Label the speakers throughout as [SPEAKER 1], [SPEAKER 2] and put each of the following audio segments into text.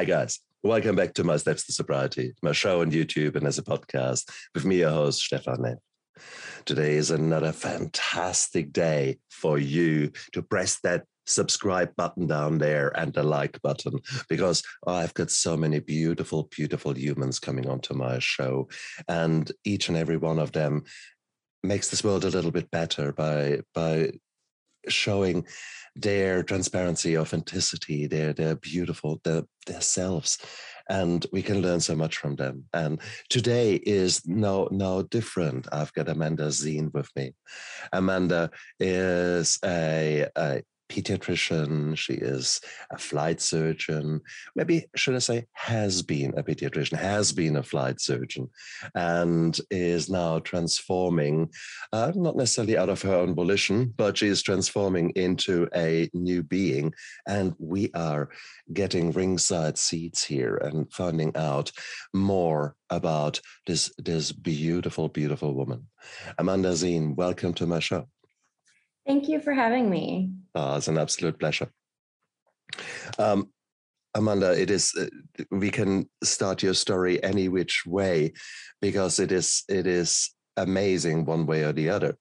[SPEAKER 1] Hi, guys. Welcome back to My Steps to Sobriety, my show on YouTube and as a podcast with me, your host, Stefan. Today is another fantastic day for you to press that subscribe button down there and the like button because I've got so many beautiful, beautiful humans coming onto my show. And each and every one of them makes this world a little bit better by by showing their transparency, authenticity, their their beautiful, their, their selves. And we can learn so much from them. And today is no no different. I've got Amanda Zine with me. Amanda is a, a pediatrician. She is a flight surgeon. Maybe should I say has been a pediatrician, has been a flight surgeon, and is now transforming, uh, not necessarily out of her own volition, but she is transforming into a new being. And we are getting ringside seats here and finding out more about this this beautiful, beautiful woman. Amanda Zine, welcome to my show.
[SPEAKER 2] Thank you for having me.
[SPEAKER 1] Oh, it's an absolute pleasure. Um, Amanda, it is. Uh, we can start your story any which way, because it is it is amazing one way or the other.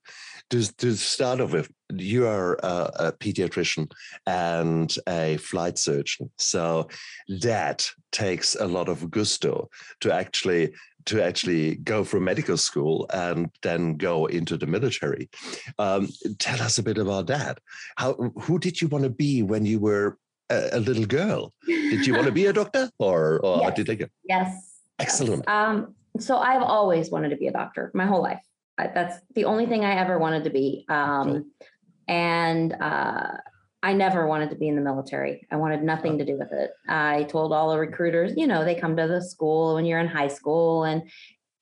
[SPEAKER 1] To, to start off with, you are a, a pediatrician and a flight surgeon, so that takes a lot of gusto to actually to actually go from medical school and then go into the military. Um, tell us a bit about that. How who did you want to be when you were a, a little girl? Did you want to be a doctor, or, or
[SPEAKER 2] yes.
[SPEAKER 1] did they go?
[SPEAKER 2] Yes.
[SPEAKER 1] Excellent.
[SPEAKER 2] Yes. Um, so I've always wanted to be a doctor my whole life. That's the only thing I ever wanted to be. Um, cool. And uh, I never wanted to be in the military. I wanted nothing to do with it. I told all the recruiters, you know, they come to the school when you're in high school, and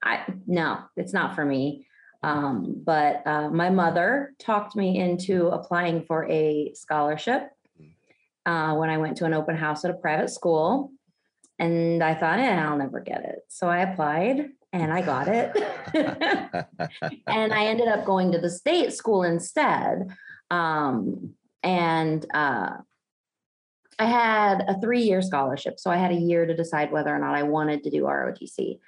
[SPEAKER 2] I no, it's not for me. Um, but uh, my mother talked me into applying for a scholarship uh, when I went to an open house at a private school, and I thought, eh, I'll never get it. So I applied and I got it, and I ended up going to the state school instead. Um, and uh, I had a three year scholarship. So I had a year to decide whether or not I wanted to do ROTC.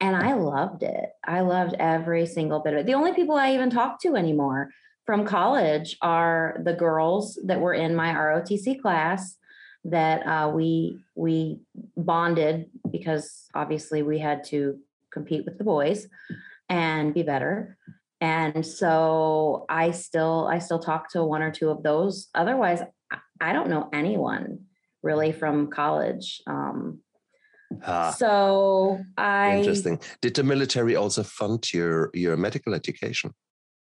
[SPEAKER 2] And I loved it. I loved every single bit of it. The only people I even talk to anymore from college are the girls that were in my ROTC class that uh, we we bonded because obviously we had to compete with the boys and be better and so i still i still talk to one or two of those otherwise i don't know anyone really from college um, ah, so i
[SPEAKER 1] interesting did the military also fund your your medical education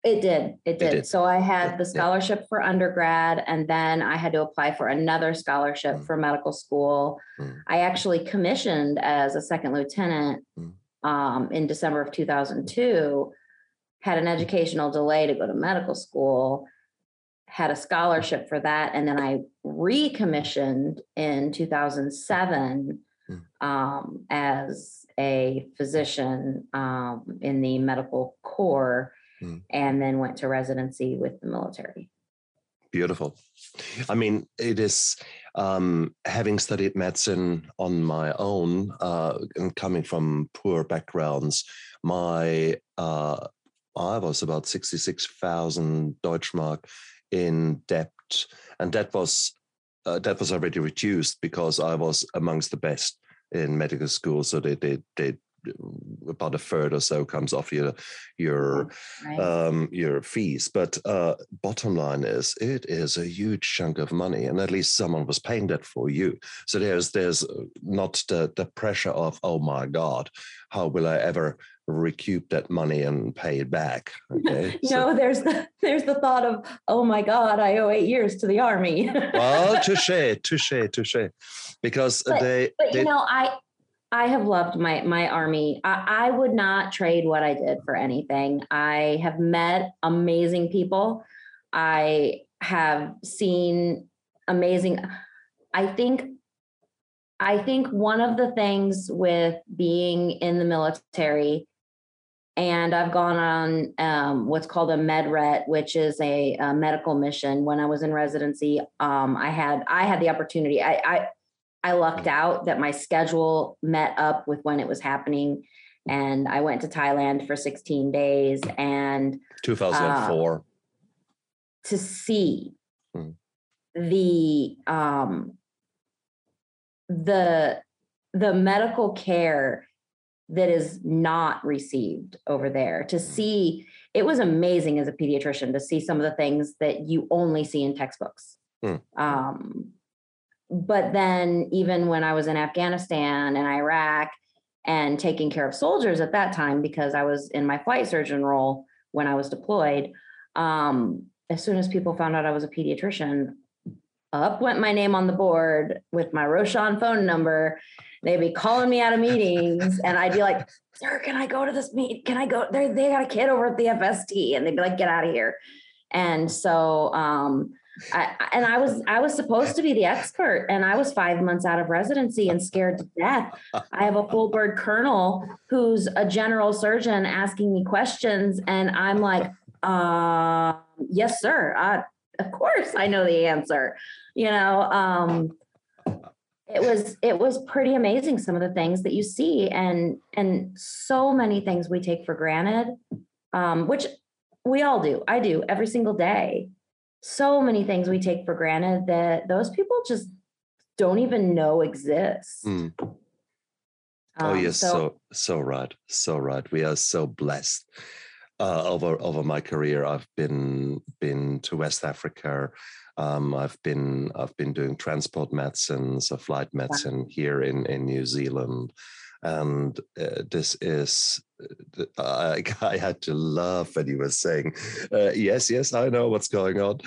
[SPEAKER 2] it did it did, it did. so i had the scholarship yeah. for undergrad and then i had to apply for another scholarship mm. for medical school mm. i actually commissioned as a second lieutenant mm. um, in december of 2002 had an educational delay to go to medical school, had a scholarship for that, and then I recommissioned in 2007 hmm. um, as a physician um, in the medical corps, mm. and then went to residency with the military.
[SPEAKER 1] Beautiful. I mean, it is um, having studied medicine on my own uh, and coming from poor backgrounds. My uh, I was about 66,000 Deutschmark in debt. And that was uh, that was already reduced because I was amongst the best in medical school. So they they they about a third or so comes off your your right. um, your fees. But uh, bottom line is, it is a huge chunk of money, and at least someone was paying that for you. So there's there's not the the pressure of oh my god, how will I ever recoup that money and pay it back. Okay.
[SPEAKER 2] no, so, there's the there's the thought of, oh my God, I owe eight years to the army.
[SPEAKER 1] well, touche, touche, touche. Because
[SPEAKER 2] but,
[SPEAKER 1] they
[SPEAKER 2] But
[SPEAKER 1] they,
[SPEAKER 2] you know, I I have loved my my army. I, I would not trade what I did for anything. I have met amazing people. I have seen amazing. I think I think one of the things with being in the military and I've gone on um, what's called a medret, which is a, a medical mission. When I was in residency, um, I had I had the opportunity. I, I I lucked out that my schedule met up with when it was happening. And I went to Thailand for 16 days and
[SPEAKER 1] 2004. Uh,
[SPEAKER 2] to see hmm. the um the the medical care that is not received over there to hmm. see it was amazing as a pediatrician to see some of the things that you only see in textbooks mm. um, but then even when i was in afghanistan and iraq and taking care of soldiers at that time because i was in my flight surgeon role when i was deployed um, as soon as people found out i was a pediatrician up went my name on the board with my roshan phone number they'd be calling me out of meetings and I'd be like, sir, can I go to this meet? Can I go? They they got a kid over at the FST and they'd be like, get out of here. And so um I, and I was I was supposed to be the expert, and I was five months out of residency and scared to death. I have a full bird colonel who's a general surgeon asking me questions, and I'm like, uh, "Yes, sir. Uh, of course, I know the answer." You know, um, it was it was pretty amazing some of the things that you see and and so many things we take for granted um, which we all do i do every single day so many things we take for granted that those people just don't even know exist mm.
[SPEAKER 1] oh um, yes so, so so right so right. We are so blessed uh, over over my career. I've been been to west africa. Um, I've been I've been doing transport medicine, so flight medicine wow. here in in New Zealand, and uh, this is I, I, had to laugh when he was saying, uh, "Yes, yes, I know what's going on,"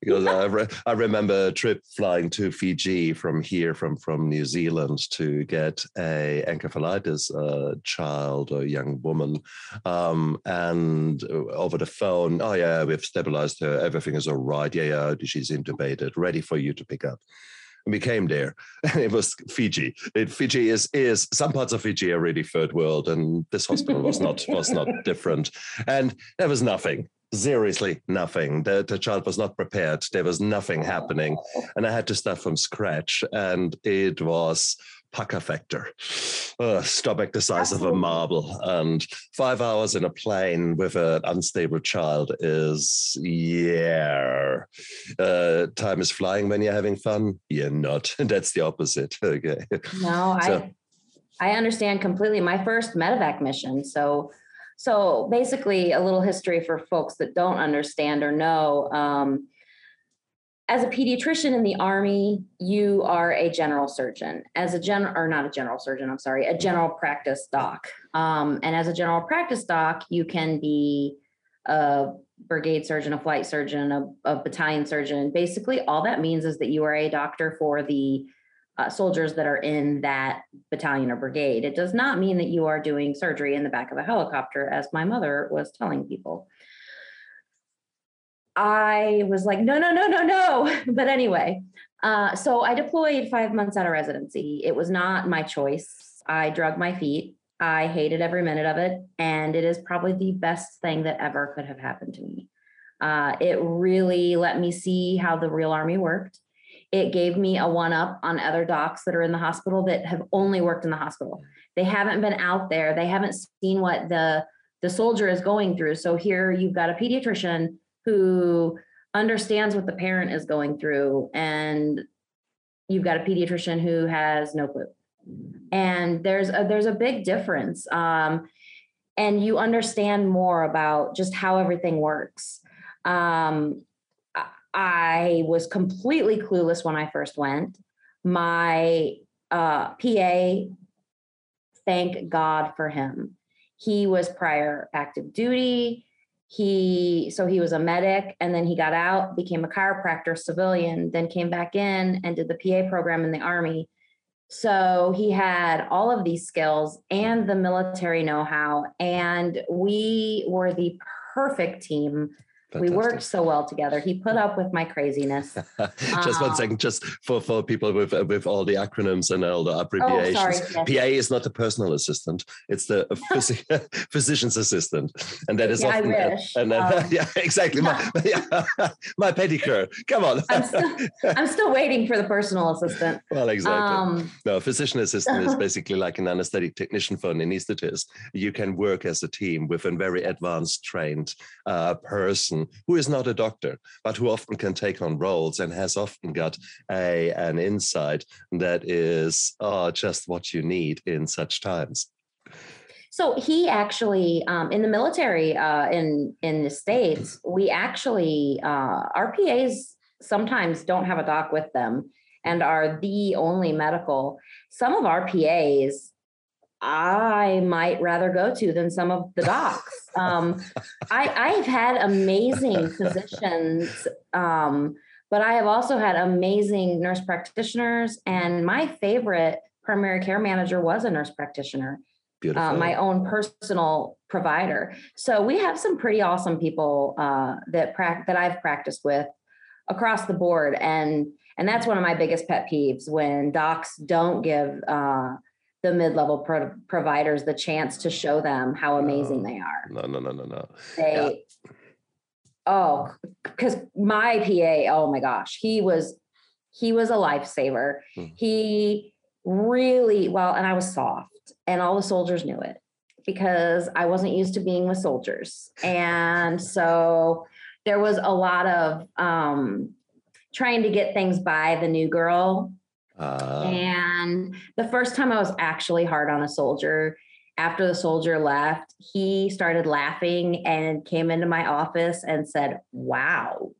[SPEAKER 1] because I, re- I remember a trip flying to Fiji from here, from from New Zealand, to get a encephalitis uh, child or young woman, um, and over the phone, oh yeah, we've stabilized her, everything is all right. Yeah, yeah, she's intubated, ready for you to pick up we came there. and it was Fiji. It, Fiji is is some parts of Fiji are really third world, and this hospital was not was not different. And there was nothing. Seriously, nothing. The, the child was not prepared. There was nothing happening, and I had to start from scratch. And it was pucker factor. Uh, stomach the size Absolutely. of a marble. And five hours in a plane with an unstable child is, yeah. Uh, time is flying when you're having fun. You're not. That's the opposite. Okay.
[SPEAKER 2] No, so, I I understand completely. My first medevac mission. So so basically a little history for folks that don't understand or know. Um, as a pediatrician in the army you are a general surgeon. As a general or not a general surgeon i'm sorry a general practice doc. Um, and as a general practice doc you can be a brigade surgeon a flight surgeon a, a battalion surgeon. Basically all that means is that you are a doctor for the uh, soldiers that are in that battalion or brigade. It does not mean that you are doing surgery in the back of a helicopter as my mother was telling people I was like, no, no, no, no, no. But anyway, uh, so I deployed five months out of residency. It was not my choice. I drug my feet. I hated every minute of it. And it is probably the best thing that ever could have happened to me. Uh, it really let me see how the real army worked. It gave me a one up on other docs that are in the hospital that have only worked in the hospital. They haven't been out there. They haven't seen what the the soldier is going through. So here you've got a pediatrician who understands what the parent is going through and you've got a pediatrician who has no clue. And there's a there's a big difference um, and you understand more about just how everything works. Um, i was completely clueless when i first went. My uh, pa thank god for him. He was prior active duty he so he was a medic and then he got out became a chiropractor civilian then came back in and did the pa program in the army. So he had all of these skills and the military know-how and we were the perfect team We worked so well together. He put up with my craziness.
[SPEAKER 1] just one second, just for, for people with with all the acronyms and all the abbreviations. Oh, sorry, yes. PA is not a personal assistant; it's the phys- physician's assistant, and that is
[SPEAKER 2] yeah,
[SPEAKER 1] often.
[SPEAKER 2] I wish.
[SPEAKER 1] And then, um, yeah, exactly. My, yeah, my pedicure. Come on.
[SPEAKER 2] I'm still, I'm still waiting for the personal assistant.
[SPEAKER 1] Well, exactly. Um, no, physician assistant is basically like an anesthetic technician for an anesthetist. You can work as a team with a very advanced trained uh, person who is not a doctor, but who often can take on roles and has often got a an insight that is uh, just what you need in such times.
[SPEAKER 2] So he actually, um, in the military, uh, in in the states, we actually uh, our PAs sometimes don't have a doc with them and are the only medical. Some of our PAs I might rather go to than some of the docs. Um, I, I've had amazing physicians, um, but I have also had amazing nurse practitioners. And my favorite primary care manager was a nurse practitioner. Uh, my own personal provider. So we have some pretty awesome people uh, that pra- that I've practiced with across the board, and and that's one of my biggest pet peeves when docs don't give uh, the mid-level pro- providers the chance to show them how amazing
[SPEAKER 1] no,
[SPEAKER 2] they are.
[SPEAKER 1] No, no, no, no, no.
[SPEAKER 2] They, yeah. oh, because my PA, oh my gosh, he was he was a lifesaver. Hmm. He really well, and I was soft, and all the soldiers knew it because I wasn't used to being with soldiers, and so there was a lot of um, trying to get things by the new girl uh, and the first time I was actually hard on a soldier, after the soldier left, he started laughing and came into my office and said, Wow,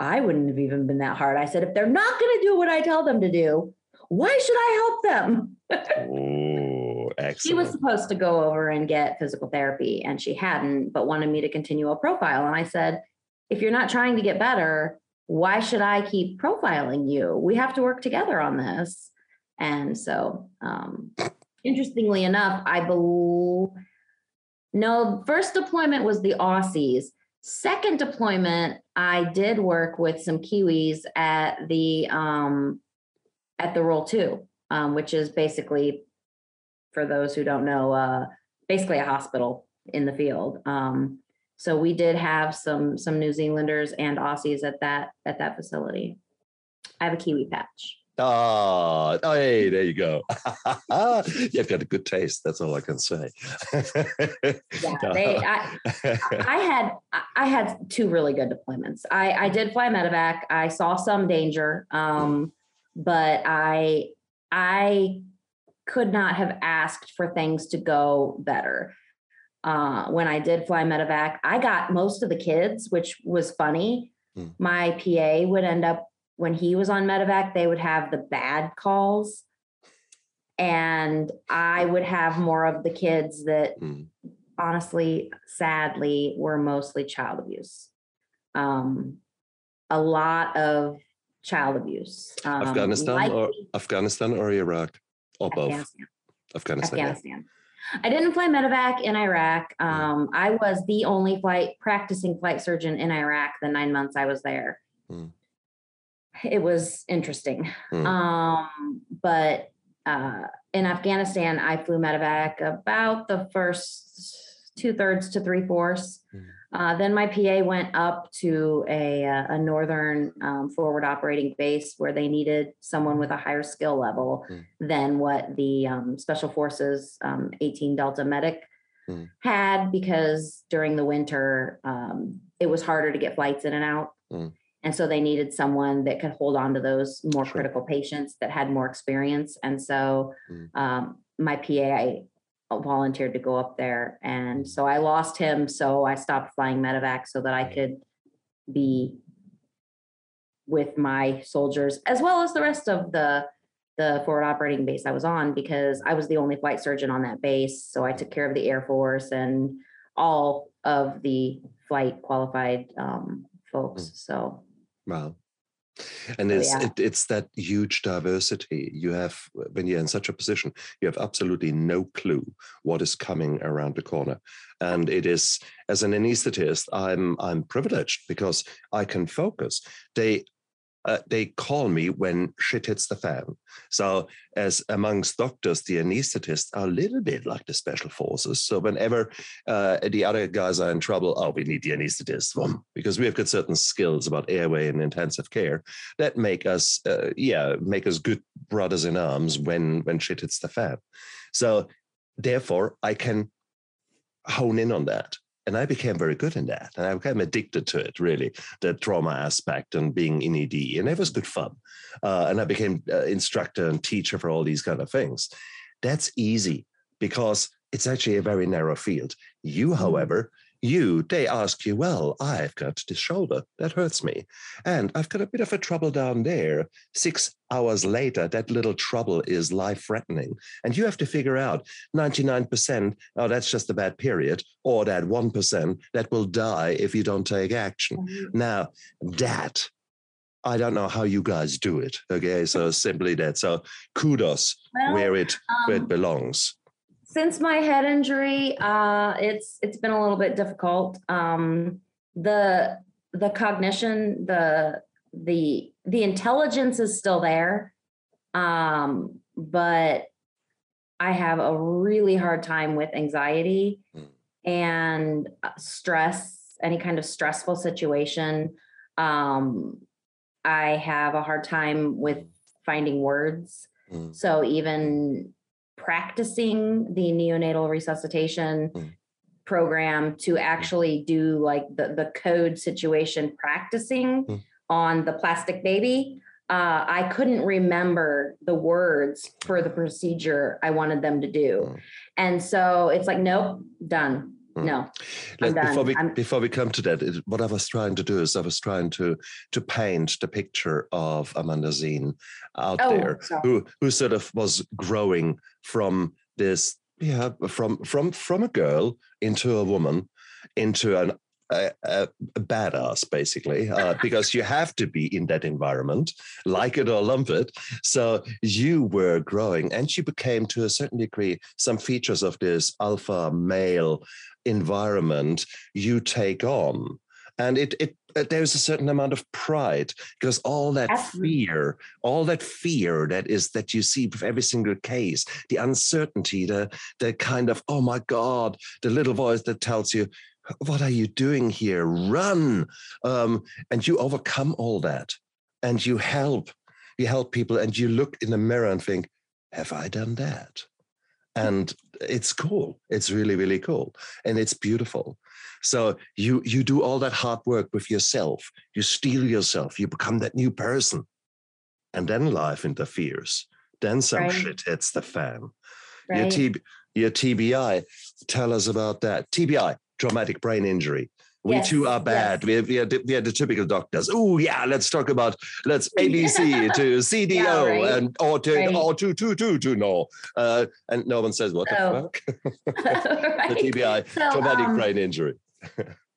[SPEAKER 2] I wouldn't have even been that hard. I said, If they're not going to do what I tell them to do, why should I help them?
[SPEAKER 1] oh, excellent.
[SPEAKER 2] She was supposed to go over and get physical therapy and she hadn't, but wanted me to continue a profile. And I said, If you're not trying to get better, why should I keep profiling you? We have to work together on this. And so, um, interestingly enough, I believe no, first deployment was the Aussies. Second deployment, I did work with some Kiwis at the um, at the Role Two, um, which is basically, for those who don't know, uh, basically a hospital in the field. Um, so we did have some some New Zealanders and Aussies at that at that facility. I have a kiwi patch.
[SPEAKER 1] Oh, oh hey, there you go. You've got a good taste. That's all I can say.
[SPEAKER 2] yeah, they, I, I, had I had two really good deployments. I, I did fly medevac. I saw some danger, um, but I I could not have asked for things to go better uh, when I did fly medevac, I got most of the kids, which was funny. Mm. My PA would end up when he was on medevac, they would have the bad calls, and I would have more of the kids that, mm. honestly, sadly, were mostly child abuse. Um, a lot of child abuse.
[SPEAKER 1] Um, Afghanistan or Afghanistan or Iraq or Afghanistan. both. Afghanistan.
[SPEAKER 2] Afghanistan. Yeah. I didn't fly medevac in Iraq. Um, I was the only flight practicing flight surgeon in Iraq the nine months I was there. Mm. It was interesting. Mm. Um, but uh, in Afghanistan, I flew medevac about the first two thirds to three fourths. Mm. Uh, then my PA went up to a, uh, a northern um, forward operating base where they needed someone with a higher skill level mm. than what the um, Special Forces um, 18 Delta medic mm. had because during the winter um, it was harder to get flights in and out. Mm. And so they needed someone that could hold on to those more sure. critical patients that had more experience. And so mm. um, my PA volunteered to go up there. And so I lost him. So I stopped flying medevac so that I could be with my soldiers as well as the rest of the the forward operating base I was on because I was the only flight surgeon on that base. So I took care of the Air Force and all of the flight qualified um, folks. Mm. So
[SPEAKER 1] wow. And oh, it's yeah. it, it's that huge diversity you have uh, when you're in such a position. You have absolutely no clue what is coming around the corner, and it is as an anesthetist, I'm I'm privileged because I can focus. They uh, they call me when shit hits the fan. So, as amongst doctors, the anesthetists are a little bit like the special forces. So, whenever uh, the other guys are in trouble, oh, we need the anesthetist, because we have got certain skills about airway and intensive care that make us, uh, yeah, make us good brothers in arms when when shit hits the fan. So, therefore, I can hone in on that and I became very good in that. And I became addicted to it, really, the trauma aspect and being in ED. And it was good fun. Uh, and I became uh, instructor and teacher for all these kind of things. That's easy because it's actually a very narrow field. You, mm-hmm. however, you, they ask you, well, I've got this shoulder that hurts me. And I've got a bit of a trouble down there. Six hours later, that little trouble is life threatening. And you have to figure out 99%, oh, that's just a bad period, or that 1% that will die if you don't take action. Mm-hmm. Now, that I don't know how you guys do it. Okay, so simply that. So kudos well, where it um, where it um, belongs
[SPEAKER 2] since my head injury, uh, it's it's been a little bit difficult. Um, the the cognition, the the the intelligence is still there, um, but I have a really hard time with anxiety mm. and uh, stress. Any kind of stressful situation, um, I have a hard time with finding words. Mm. So even practicing the neonatal resuscitation mm. program to mm. actually do like the, the code situation practicing mm. on the plastic baby. Uh, I couldn't remember the words for the procedure I wanted them to do. Mm. And so it's like, nope, done. Mm. No,
[SPEAKER 1] Let, before we I'm, before we come to that, it, what I was trying to do is I was trying to to paint the picture of Amanda Zine out oh, there, sorry. who who sort of was growing from this yeah from from from a girl into a woman into an a, a, a, badass, basically, uh, because you have to be in that environment, like it or lump it. So you were growing, and you became, to a certain degree, some features of this alpha male environment you take on. And it it uh, there's a certain amount of pride because all that Absolutely. fear all that fear that is that you see with every single case the uncertainty the the kind of oh my god the little voice that tells you what are you doing here? Run! Um, and you overcome all that. And you help you help people and you look in the mirror and think have i done that? And it's cool. It's really really cool and it's beautiful. So you you do all that hard work with yourself. You steel yourself. You become that new person. And then life interferes. Then some right. shit hits the fan. Right. your, T- your tbi tell us about that. Tbi traumatic brain injury we yes, too are bad. Yes. We, we, are, we are the typical doctors. Oh yeah, let's talk about let's ABC to CDO yeah, right. and or to right. or to to to to no. Uh, and no one says what the oh. fuck. right. the TBI, so, traumatic um, brain injury.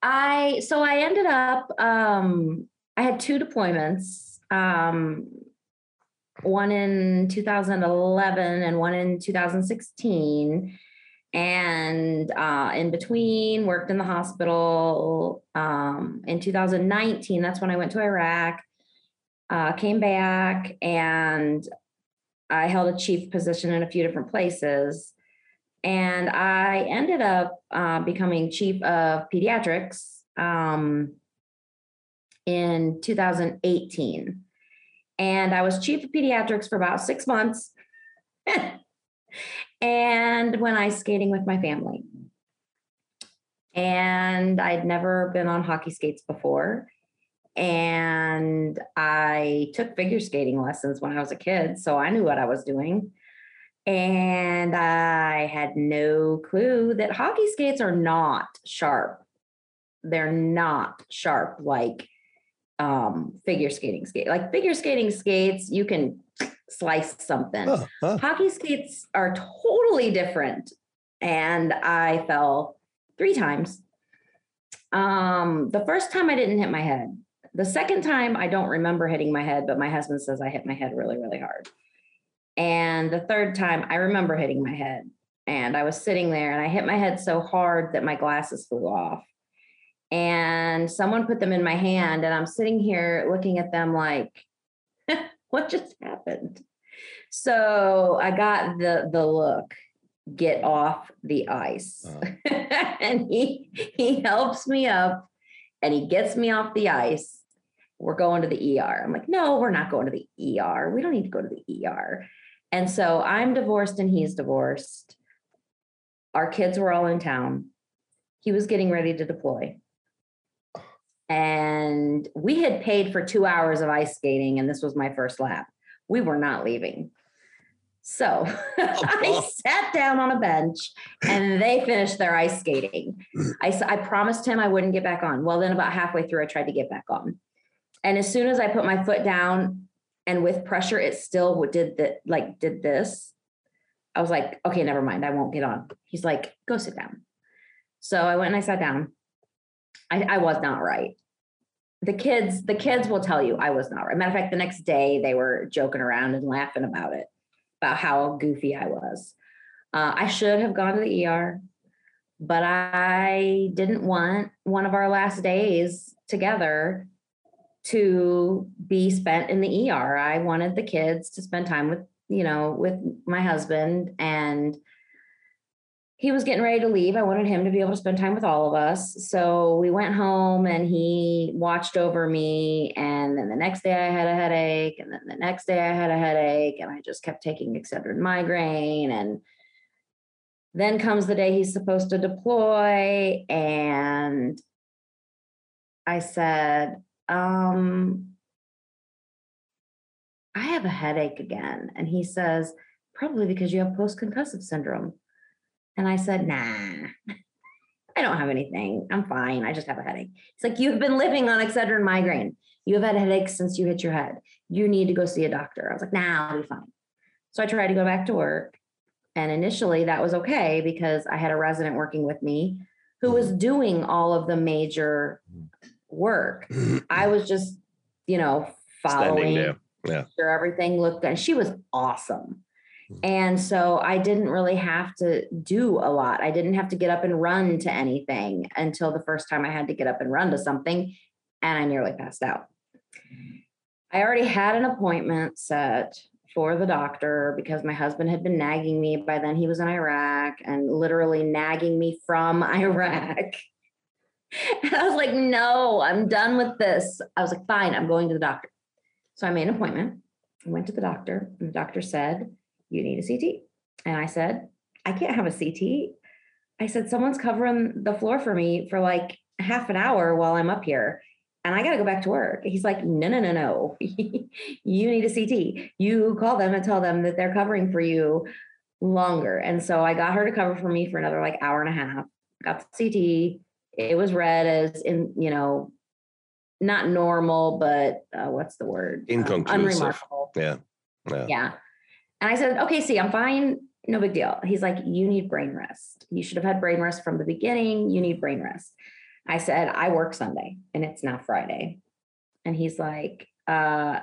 [SPEAKER 2] I so I ended up um, I had two deployments. Um, one in 2011 and one in 2016 and uh, in between worked in the hospital um, in 2019 that's when i went to iraq uh, came back and i held a chief position in a few different places. And i ended up uh, becoming chief of pediatrics um, in 2018 and i was chief of pediatrics for about six months and went ice skating with my family. And I'd never been on hockey skates before. And I took figure skating lessons when I was a kid. So I knew what I was doing. And I had no clue that hockey skates are not sharp. They're not sharp like um, figure skating skate. Like figure skating skates, you can slice something. Huh, huh. Hockey skates are totally different. And I fell three times. Um, the first time I didn't hit my head. The second time, I don't remember hitting my head, but my husband says I hit my head really, really hard. And the third time, I remember hitting my head. And I was sitting there and I hit my head so hard that my glasses flew off. And someone put them in my hand, and I'm sitting here looking at them like, what just happened? So I got the the look, get off the ice. Uh. and he he helps me up and he gets me off the ice. We're going to the ER. I'm like, no, we're not going to the ER. We don't need to go to the ER. And so I'm divorced and he's divorced. Our kids were all in town. He was getting ready to deploy. And we had paid for two hours of ice skating, and this was my first lap. We were not leaving. So I oh, sat down on a bench and they finished their ice skating. I, I promised him I wouldn't get back on. Well, then about halfway through, I tried to get back on. And as soon as I put my foot down and with pressure, it still did that, like did this. I was like, okay, never mind. I won't get on. He's like, go sit down. So I went and I sat down. I, I was not right. The kids, the kids will tell you I was not right. Matter of fact, the next day they were joking around and laughing about it about how goofy I was. Uh, I should have gone to the ER, but I didn't want one of our last days together to be spent in the ER. I wanted the kids to spend time with, you know, with my husband and he was getting ready to leave. I wanted him to be able to spend time with all of us. So we went home and he watched over me. And then the next day I had a headache. And then the next day I had a headache. And I just kept taking Excedrin migraine. And then comes the day he's supposed to deploy. And I said, um, I have a headache again. And he says, probably because you have post concussive syndrome. And I said, nah, I don't have anything. I'm fine. I just have a headache. It's like, you've been living on Excedrin migraine. You have had headaches since you hit your head. You need to go see a doctor. I was like, nah, I'll be fine. So I tried to go back to work. And initially that was okay because I had a resident working with me who was mm-hmm. doing all of the major work. I was just, you know, following, yeah. sure everything looked good. She was awesome. And so I didn't really have to do a lot. I didn't have to get up and run to anything until the first time I had to get up and run to something. And I nearly passed out. I already had an appointment set for the doctor because my husband had been nagging me. By then, he was in Iraq and literally nagging me from Iraq. And I was like, no, I'm done with this. I was like, fine, I'm going to the doctor. So I made an appointment. I went to the doctor, and the doctor said, you need a CT. And I said, I can't have a CT. I said, someone's covering the floor for me for like half an hour while I'm up here and I got to go back to work. He's like, no, no, no, no. you need a CT. You call them and tell them that they're covering for you longer. And so I got her to cover for me for another like hour and a half. Got the CT. It was read as in, you know, not normal, but uh, what's the word?
[SPEAKER 1] Inconclusive. Um, unremarkable. Yeah.
[SPEAKER 2] Yeah. Yeah. And I said, okay, see, I'm fine. No big deal. He's like, you need brain rest. You should have had brain rest from the beginning. You need brain rest. I said, I work Sunday and it's now Friday. And he's like, uh,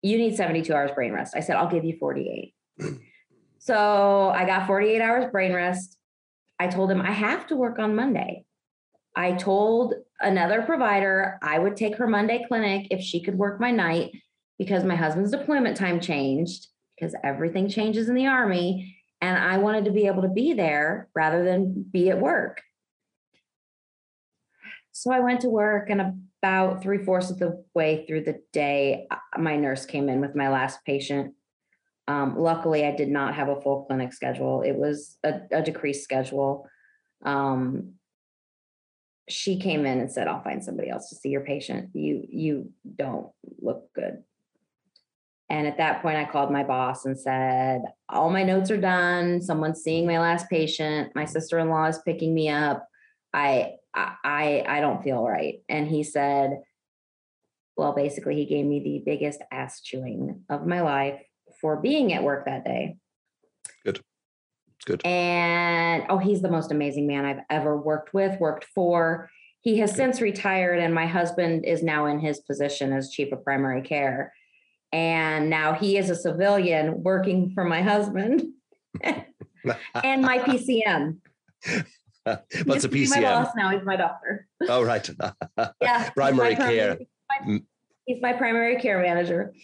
[SPEAKER 2] you need 72 hours brain rest. I said, I'll give you 48. so I got 48 hours brain rest. I told him I have to work on Monday. I told another provider I would take her Monday clinic if she could work my night because my husband's deployment time changed because everything changes in the army. And I wanted to be able to be there rather than be at work. So I went to work, and about three fourths of the way through the day, uh, my nurse came in with my last patient. Um, luckily, I did not have a full clinic schedule, it was a, a decreased schedule. Um, she came in and said, I'll find somebody else to see your patient. You you don't look good. And at that point, I called my boss and said, All my notes are done. Someone's seeing my last patient. My sister in law is picking me up. I, I, I don't feel right. And he said, Well, basically, he gave me the biggest ass chewing of my life for being at work that day.
[SPEAKER 1] Good. Good.
[SPEAKER 2] And oh, he's the most amazing man I've ever worked with, worked for. He has since retired, and my husband is now in his position as chief of primary care. And now he is a civilian working for my husband and my PCM.
[SPEAKER 1] What's a
[SPEAKER 2] He's My
[SPEAKER 1] PCM?
[SPEAKER 2] boss now. He's my doctor.
[SPEAKER 1] Oh, right.
[SPEAKER 2] Yeah.
[SPEAKER 1] Primary care.
[SPEAKER 2] my- He's my primary care manager.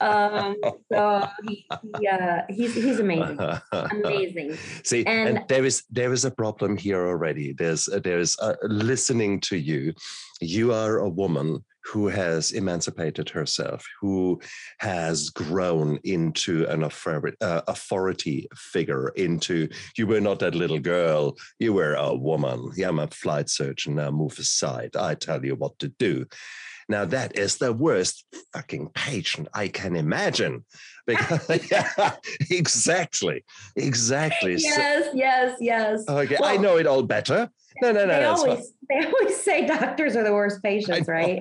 [SPEAKER 2] Um, so he, he, uh, he's he's amazing, amazing.
[SPEAKER 1] See, and,
[SPEAKER 2] And-
[SPEAKER 1] there is there is a problem here already. There's uh, there's uh, listening to you. You are a woman who has emancipated herself, who has grown into an authority, uh, authority figure. Into you were not that little girl. You were a woman. Yeah, I'm a flight surgeon. Now move aside. I tell you what to do. Now that is the worst fucking patient I can imagine. Because yeah, exactly, exactly. So-
[SPEAKER 2] Yes, yes, yes.
[SPEAKER 1] Okay, I know it all better. No, no, no,
[SPEAKER 2] they
[SPEAKER 1] fine.
[SPEAKER 2] always they always say doctors are the worst patients, right?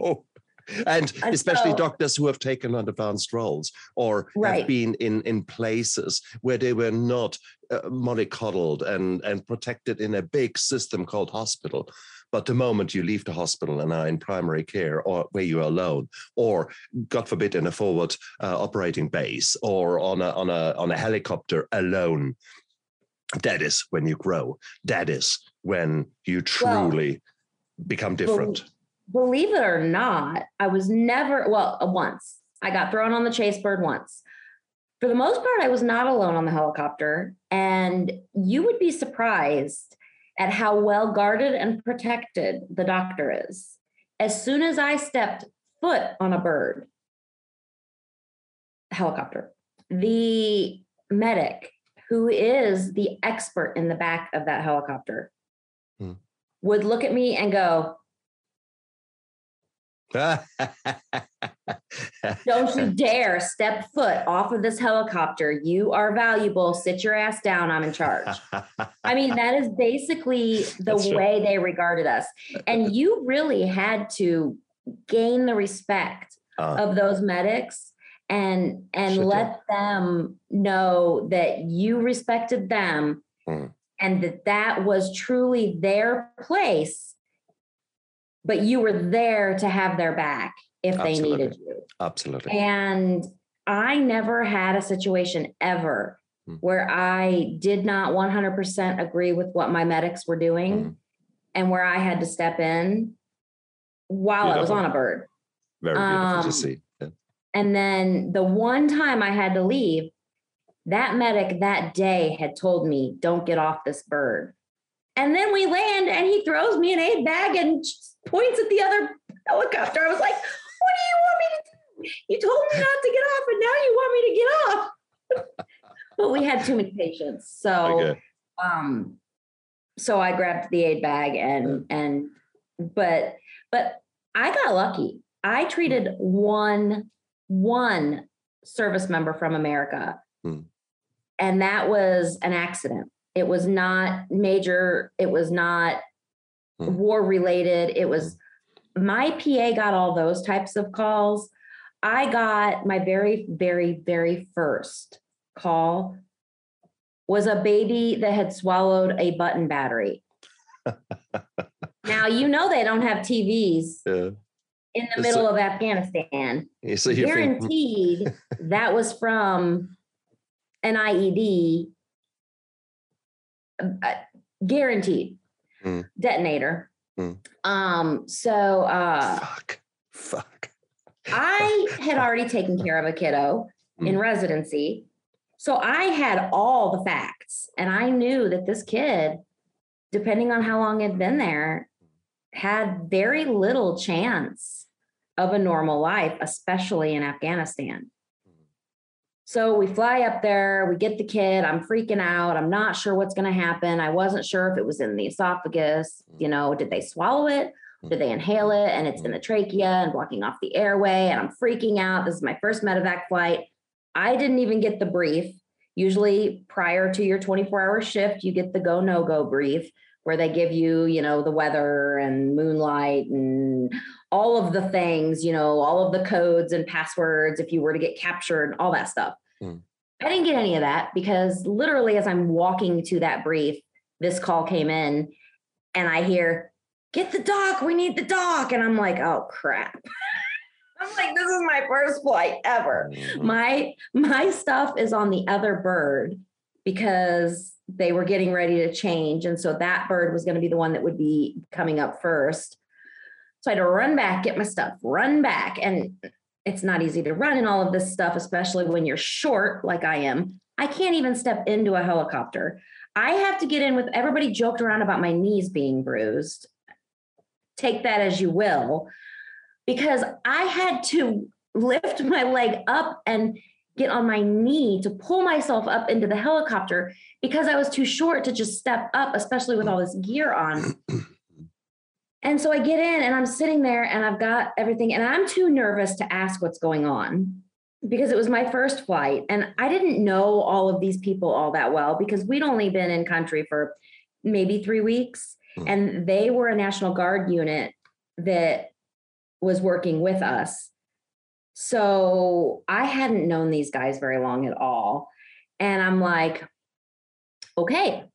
[SPEAKER 1] And
[SPEAKER 2] And
[SPEAKER 1] especially
[SPEAKER 2] so-
[SPEAKER 1] doctors who have taken on advanced roles or
[SPEAKER 2] Right.
[SPEAKER 1] have been in, in places where they were not uh, mollycoddled and, and protected in a big system called hospital. But the moment you leave the hospital and are in primary care or where you're alone, or God forbid, in a forward uh, operating base or on a, on, a, on a helicopter alone, that is when you grow. That is when you
[SPEAKER 2] Well,
[SPEAKER 1] truly become different.
[SPEAKER 2] Believe it or not, I was never well uh, once. I got thrown on the chase bird once. For the most part, I was not alone on the helicopter, and you would be surprised at how well guarded and protected the doctor is. As soon as I stepped foot on a bird helicopter, the medic, who is the expert in the back of that helicopter,
[SPEAKER 1] Hmm.
[SPEAKER 2] would look at me and go, Don't you dare step foot off of this helicopter. You are valuable. Sit your ass down. I'm in charge. I mean, that is basically the
[SPEAKER 1] That's
[SPEAKER 2] way they regarded us. And you really had to gain the respect
[SPEAKER 1] Uh,
[SPEAKER 2] of those medics and and let them know that you respected them
[SPEAKER 1] Mm.
[SPEAKER 2] and that that was truly their place but you were there to have their back if they
[SPEAKER 1] Absolutely.
[SPEAKER 2] needed you
[SPEAKER 1] Absolutely.
[SPEAKER 2] and I never had a situation ever
[SPEAKER 1] Hmm.
[SPEAKER 2] where I did not 100% agree with what my medics were doing
[SPEAKER 1] Mhm.
[SPEAKER 2] and where I had to step in while I was on a bird.
[SPEAKER 1] Very beautiful to
[SPEAKER 2] um,
[SPEAKER 1] see. Yeah.
[SPEAKER 2] And then the one time I had to leave, that medic that day had told me, don't get off this bird. And then we land and he throws me an aid bag and points at the other helicopter. I was like, what do you want me to do? You told me not to get off and now you want me to get off. but we had too many patients. So
[SPEAKER 1] Okay.
[SPEAKER 2] um so I grabbed the aid bag and and but but I got lucky. I treated one one service member from America.
[SPEAKER 1] Hmm.
[SPEAKER 2] And that was an accident. It was not major, it was not
[SPEAKER 1] Hmm.
[SPEAKER 2] war related. It was my PA got all those types of calls. I got my very very very first call was a baby that had swallowed a button battery. now you know they don't have TVs
[SPEAKER 1] Yeah.
[SPEAKER 2] in the
[SPEAKER 1] It's
[SPEAKER 2] middle
[SPEAKER 1] a-
[SPEAKER 2] of Afghanistan.
[SPEAKER 1] So you think,
[SPEAKER 2] Guaranteed that was from an IED. uh, guaranteed
[SPEAKER 1] Mm.
[SPEAKER 2] detonator.
[SPEAKER 1] Mm.
[SPEAKER 2] Um, so uh
[SPEAKER 1] fuck, fuck.
[SPEAKER 2] I had already taken care of a kiddo in
[SPEAKER 1] Mm.
[SPEAKER 2] residency. So I had all the facts and I knew that this kid, depending on how long it had been there, had very little chance of a normal life, especially in Afghanistan. So we fly up there, we get the kid. I'm freaking out. I'm not sure what's going to happen. I wasn't sure if it was in the esophagus. You know, did they swallow it? Did they inhale it? And it's in the trachea and blocking off the airway. And I'm freaking out. This is my first medevac flight. I didn't even get the brief. Usually, prior to your 24 hour shift, you get the go no go brief where they give you, you know, the weather and moonlight and all of the things, you know, all of the codes and passwords if you were to get captured, and all that stuff.
[SPEAKER 1] Hmm.
[SPEAKER 2] I didn't get any of that because literally, as I'm walking to that brief, this call came in and I hear, get the doc. We need the doc. And I'm like, oh crap. I'm like, this is my first flight ever. Mm-hmm. My my stuff is on the other bird because they were getting ready to change. And so that bird was going to be the one that would be coming up first. So I had to run back, get my stuff, run back. And it's not easy to run in all of this stuff, especially when you're short like I am. I can't even step into a helicopter. I have to get in with everybody joked around about my knees being bruised. Take that as you will, because I had to lift my leg up and get on my knee to pull myself up into the helicopter because I was too short to just step up, especially with all this gear on. And so I get in and I'm sitting there and I've got everything, and I'm too nervous to ask what's going on because it was my first flight. And I didn't know all of these people all that well because we'd only been in country for maybe three weeks. Hmm. And they were a National Guard unit that was working with us. So I hadn't known these guys very long at all. And I'm like, okay,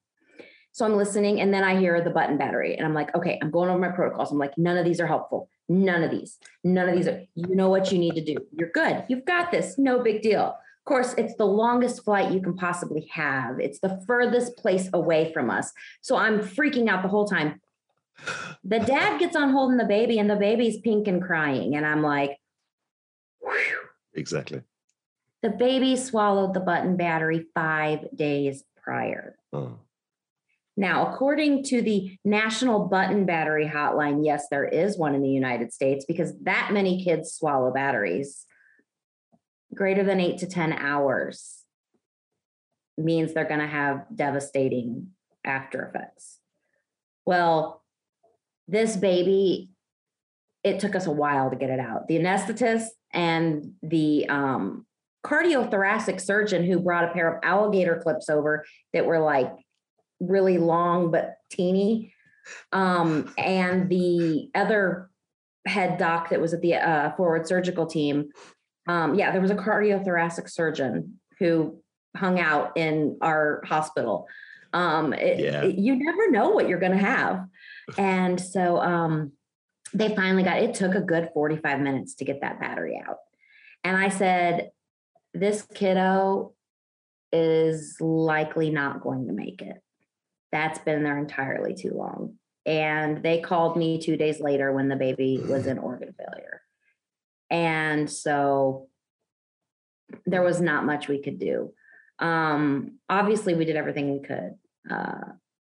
[SPEAKER 2] so I'm listening and then I hear the button battery and I'm like, okay, I'm going over my protocols. I'm like, none of these are helpful. None of these. None of these are, you know what you need to do. You're good. You've got this. No big deal. Of course, it's the longest flight you can possibly have. It's the furthest place away from us. So I'm freaking out the whole time. The dad gets on holding the baby and the baby's pink and crying. And I'm like,
[SPEAKER 1] Whew. exactly.
[SPEAKER 2] The baby swallowed the button battery five days prior. Oh. Now, according to the National Button Battery Hotline, yes, there is one in the United States because that many kids swallow batteries. Greater than eight to 10 hours means they're going to have devastating after effects. Well, this baby, it took us a while to get it out. The anesthetist and the um, cardiothoracic surgeon who brought a pair of alligator clips over that were like really long but teeny. Um, and the other head doc that was at the uh, forward surgical team, um, yeah, there was a cardiothoracic surgeon who hung out in our hospital. Um, it, yeah. it, you never know what you're going to have. And so um, they finally got it took a good 45 minutes to get that battery out. And I said, This kiddo is likely not going to make it that's been there entirely too long. And they called me two days later when the baby was in organ failure. And so there was not much we could do. Um, obviously, we did everything we could. Uh,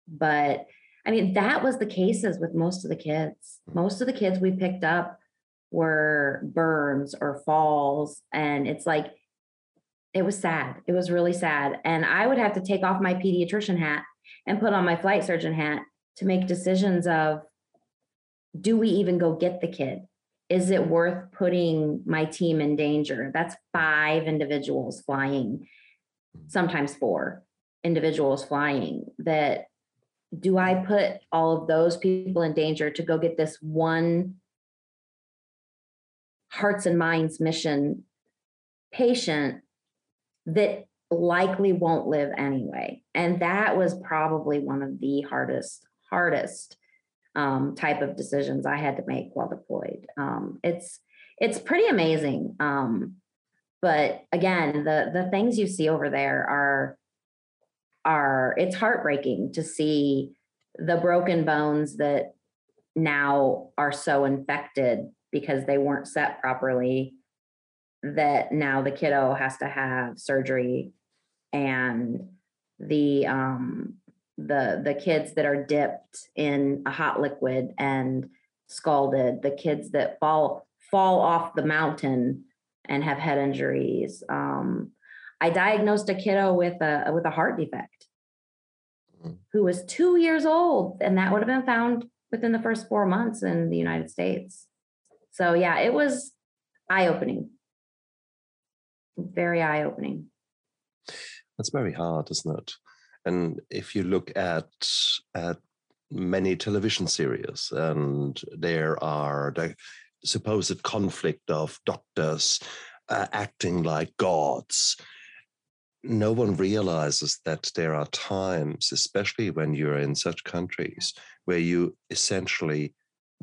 [SPEAKER 2] but I mean, that was the cases with most of the kids. Mm. Most of the kids we picked up were burns or falls. And it's like, it was sad. It was really sad. And I would have to take off my pediatrician hat and put on my flight surgeon hat to make decisions of do we even go get the kid? Is it worth putting my team in danger? That's five individuals flying, sometimes four individuals flying. That do I put all of those people in danger to go get this one hearts and minds mission patient that likely won't live anyway. And that was probably one of the hardest, hardest um, type of decisions I had to make while deployed. Um, it's it's pretty amazing. Um, but again, the the things you see over there are are it's heartbreaking to see the broken bones that now are so infected because they weren't set properly that now the kiddo has to have surgery. And the um the the kids that are dipped in a hot liquid and scalded the kids that fall fall off the mountain and have head injuries um i diagnosed a kiddo with a with a heart defect mm. who was 2 years old and that would have been found within the first 4 months in the united states so yeah it was eye opening very eye opening
[SPEAKER 1] that's very hard, isn't it? And if you look at at many television series, and there are the supposed conflict of doctors uh, acting like gods. No one realizes that there are times, especially when you're in such countries, where you essentially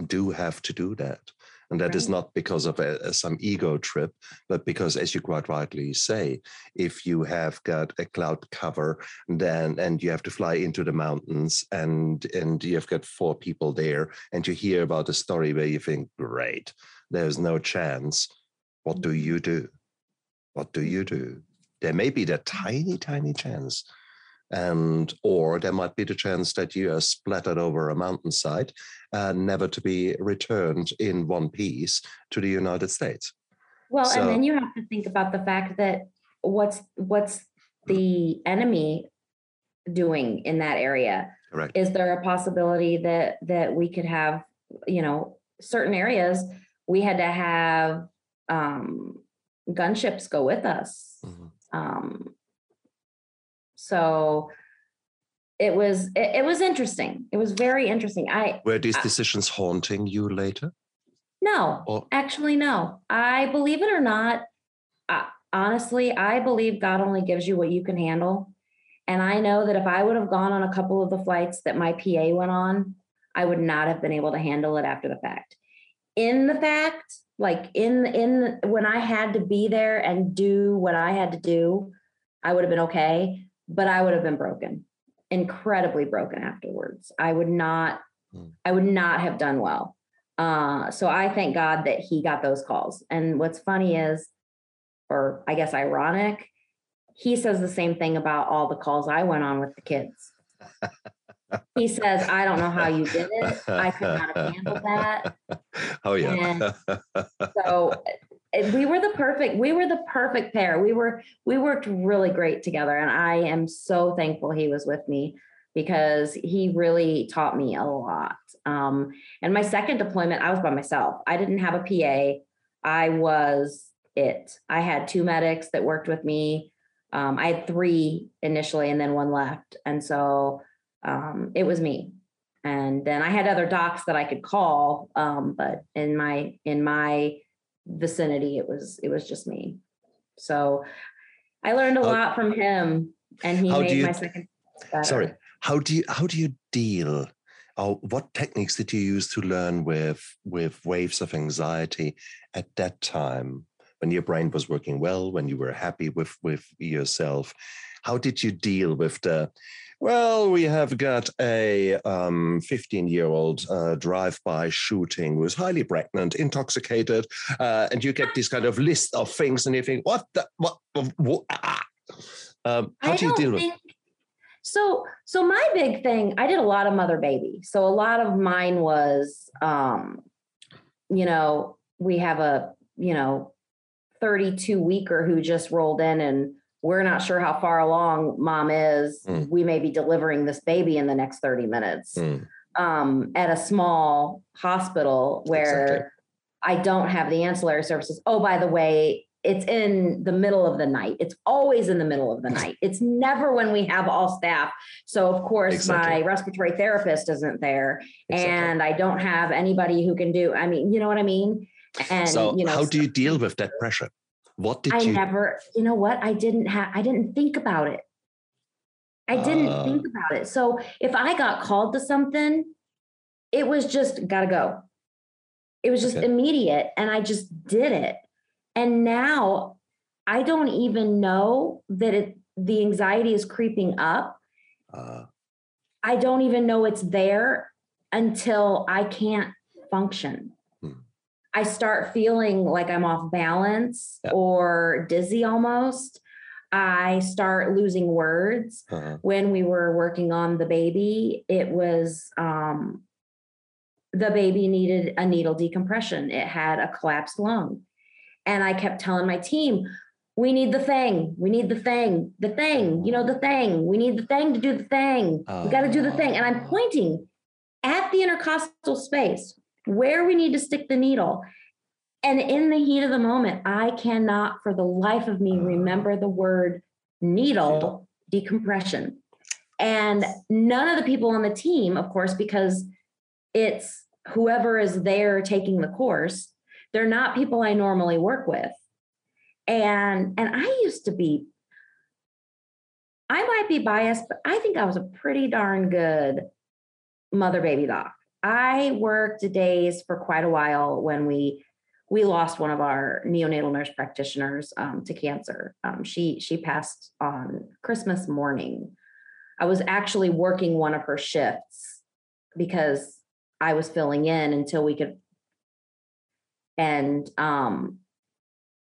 [SPEAKER 1] do have to do that. And that right. is not because of a, a, some ego trip, but because, as you quite rightly say, if you have got a cloud cover, then and you have to fly into the mountains, and and you have got four people there, and you hear about a story where you think, great, there's no chance. What do you do? What do you do? There may be the tiny, tiny chance and or there might be the chance that you are splattered over a mountainside and never to be returned in one piece to the United States.
[SPEAKER 2] Well, so, and then you have to think about the fact that what's what's the enemy doing in that area?
[SPEAKER 1] Correct.
[SPEAKER 2] Is there a possibility that that we could have, you know, certain areas we had to have um, gunships go with us. Mm-hmm. Um, so it was it, it, was interesting. It was very interesting. I
[SPEAKER 1] were these decisions I, haunting you later?
[SPEAKER 2] No, or? actually, no. I believe it or not, I, honestly, I believe God only gives you what you can handle. And I know that if I would have gone on a couple of the flights that my PA went on, I would not have been able to handle it after the fact. In the fact, like in in when I had to be there and do what I had to do, I would have been okay but I would have been broken, incredibly broken afterwards. I would not, mm. I would not have done well. Uh, so I thank God that he got those calls. And what's funny is, or I guess ironic, he says the same thing about all the calls I went on with the kids. he says, I don't know how you did it. I could not have handled that.
[SPEAKER 1] Oh, yeah.
[SPEAKER 2] And so we were the perfect we were the perfect pair. We were we worked really great together and i am so thankful he was with me because he really taught me a lot. Um, and my second deployment i was by myself. I didn't have a pa i was it. I had two medics that worked with me. Um, i had three initially and then one left. And so um, it was me. And then i had other docs that i could call um, but in my in my vicinity it was it was just me. So i learned a uh, lot from him and he made you, my second better.
[SPEAKER 1] sorry how do you how do you deal or what techniques did you use to learn with with waves of anxiety at that time when your brain was working well when you were happy with with yourself? How did you deal with the well, we have got a 15 um, year old uh, drive by shooting who's highly pregnant, intoxicated, uh, and you get this kind of list of things, and you think, what the, what, what ah. um, how I do you deal think, with
[SPEAKER 2] so so my big thing i did a lot of mother baby so a lot of mine was um you know we have a you know 32 weeker who just rolled in and we're not sure how far along mom is. Mm. We may be delivering this baby in the next 30 minutes mm. um, at a small hospital where exactly. I don't have the ancillary services. Oh, by the way, it's in the middle of the night. It's always in the middle of the night. It's never when we have all staff. So, of course, exactly. my respiratory therapist isn't there, exactly. and I don't have anybody who can do. I mean, you know what I mean?
[SPEAKER 1] And so, you know, how do you deal with that pressure? What did
[SPEAKER 2] I
[SPEAKER 1] you?
[SPEAKER 2] never, you know what? I didn't have, I didn't think about it. I didn't uh, think about it. So if I got called to something, it was just gotta go. It was just okay. immediate and I just did it. And now I don't even know that it, the anxiety is creeping up. Uh, I don't even know it's there until I can't function. I start feeling like I'm off balance yeah. or dizzy almost. I start losing words. Uh-huh. When we were working on the baby, it was um, the baby needed a needle decompression. It had a collapsed lung. And I kept telling my team, we need the thing. We need the thing. The thing. You know, the thing. We need the thing to do the thing. Uh-huh. We got to do the thing. And I'm pointing at the intercostal space where we need to stick the needle. And in the heat of the moment, I cannot for the life of me uh. remember the word needle decompression. And none of the people on the team, of course, because it's whoever is there taking the course, they're not people I normally work with. And and I used to be I might be biased, but I think I was a pretty darn good mother baby doc. I worked days for quite a while when we we lost one of our neonatal nurse practitioners um, to cancer. Um, she she passed on Christmas morning. I was actually working one of her shifts because I was filling in until we could. And um,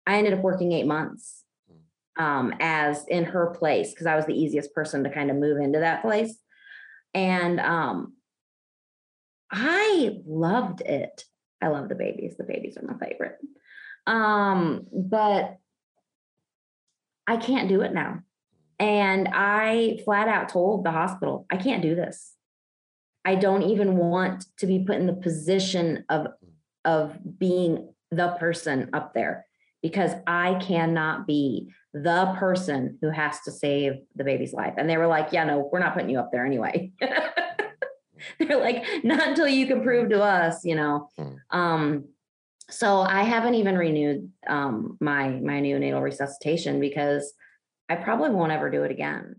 [SPEAKER 2] I ended up working eight months um, as in her place because I was the easiest person to kind of move into that place. And um, I loved it. I love the babies. The babies are my favorite. Um, but I can't do it now. And I flat out told the hospital, I can't do this. I don't even want to be put in the position of of being the person up there because I cannot be the person who has to save the baby's life. And they were like, yeah, no, we're not putting you up there anyway. They're like, not until you can prove to us, you know. Mm. Um, so I haven't even renewed um, my my neonatal resuscitation because I probably won't ever do it again.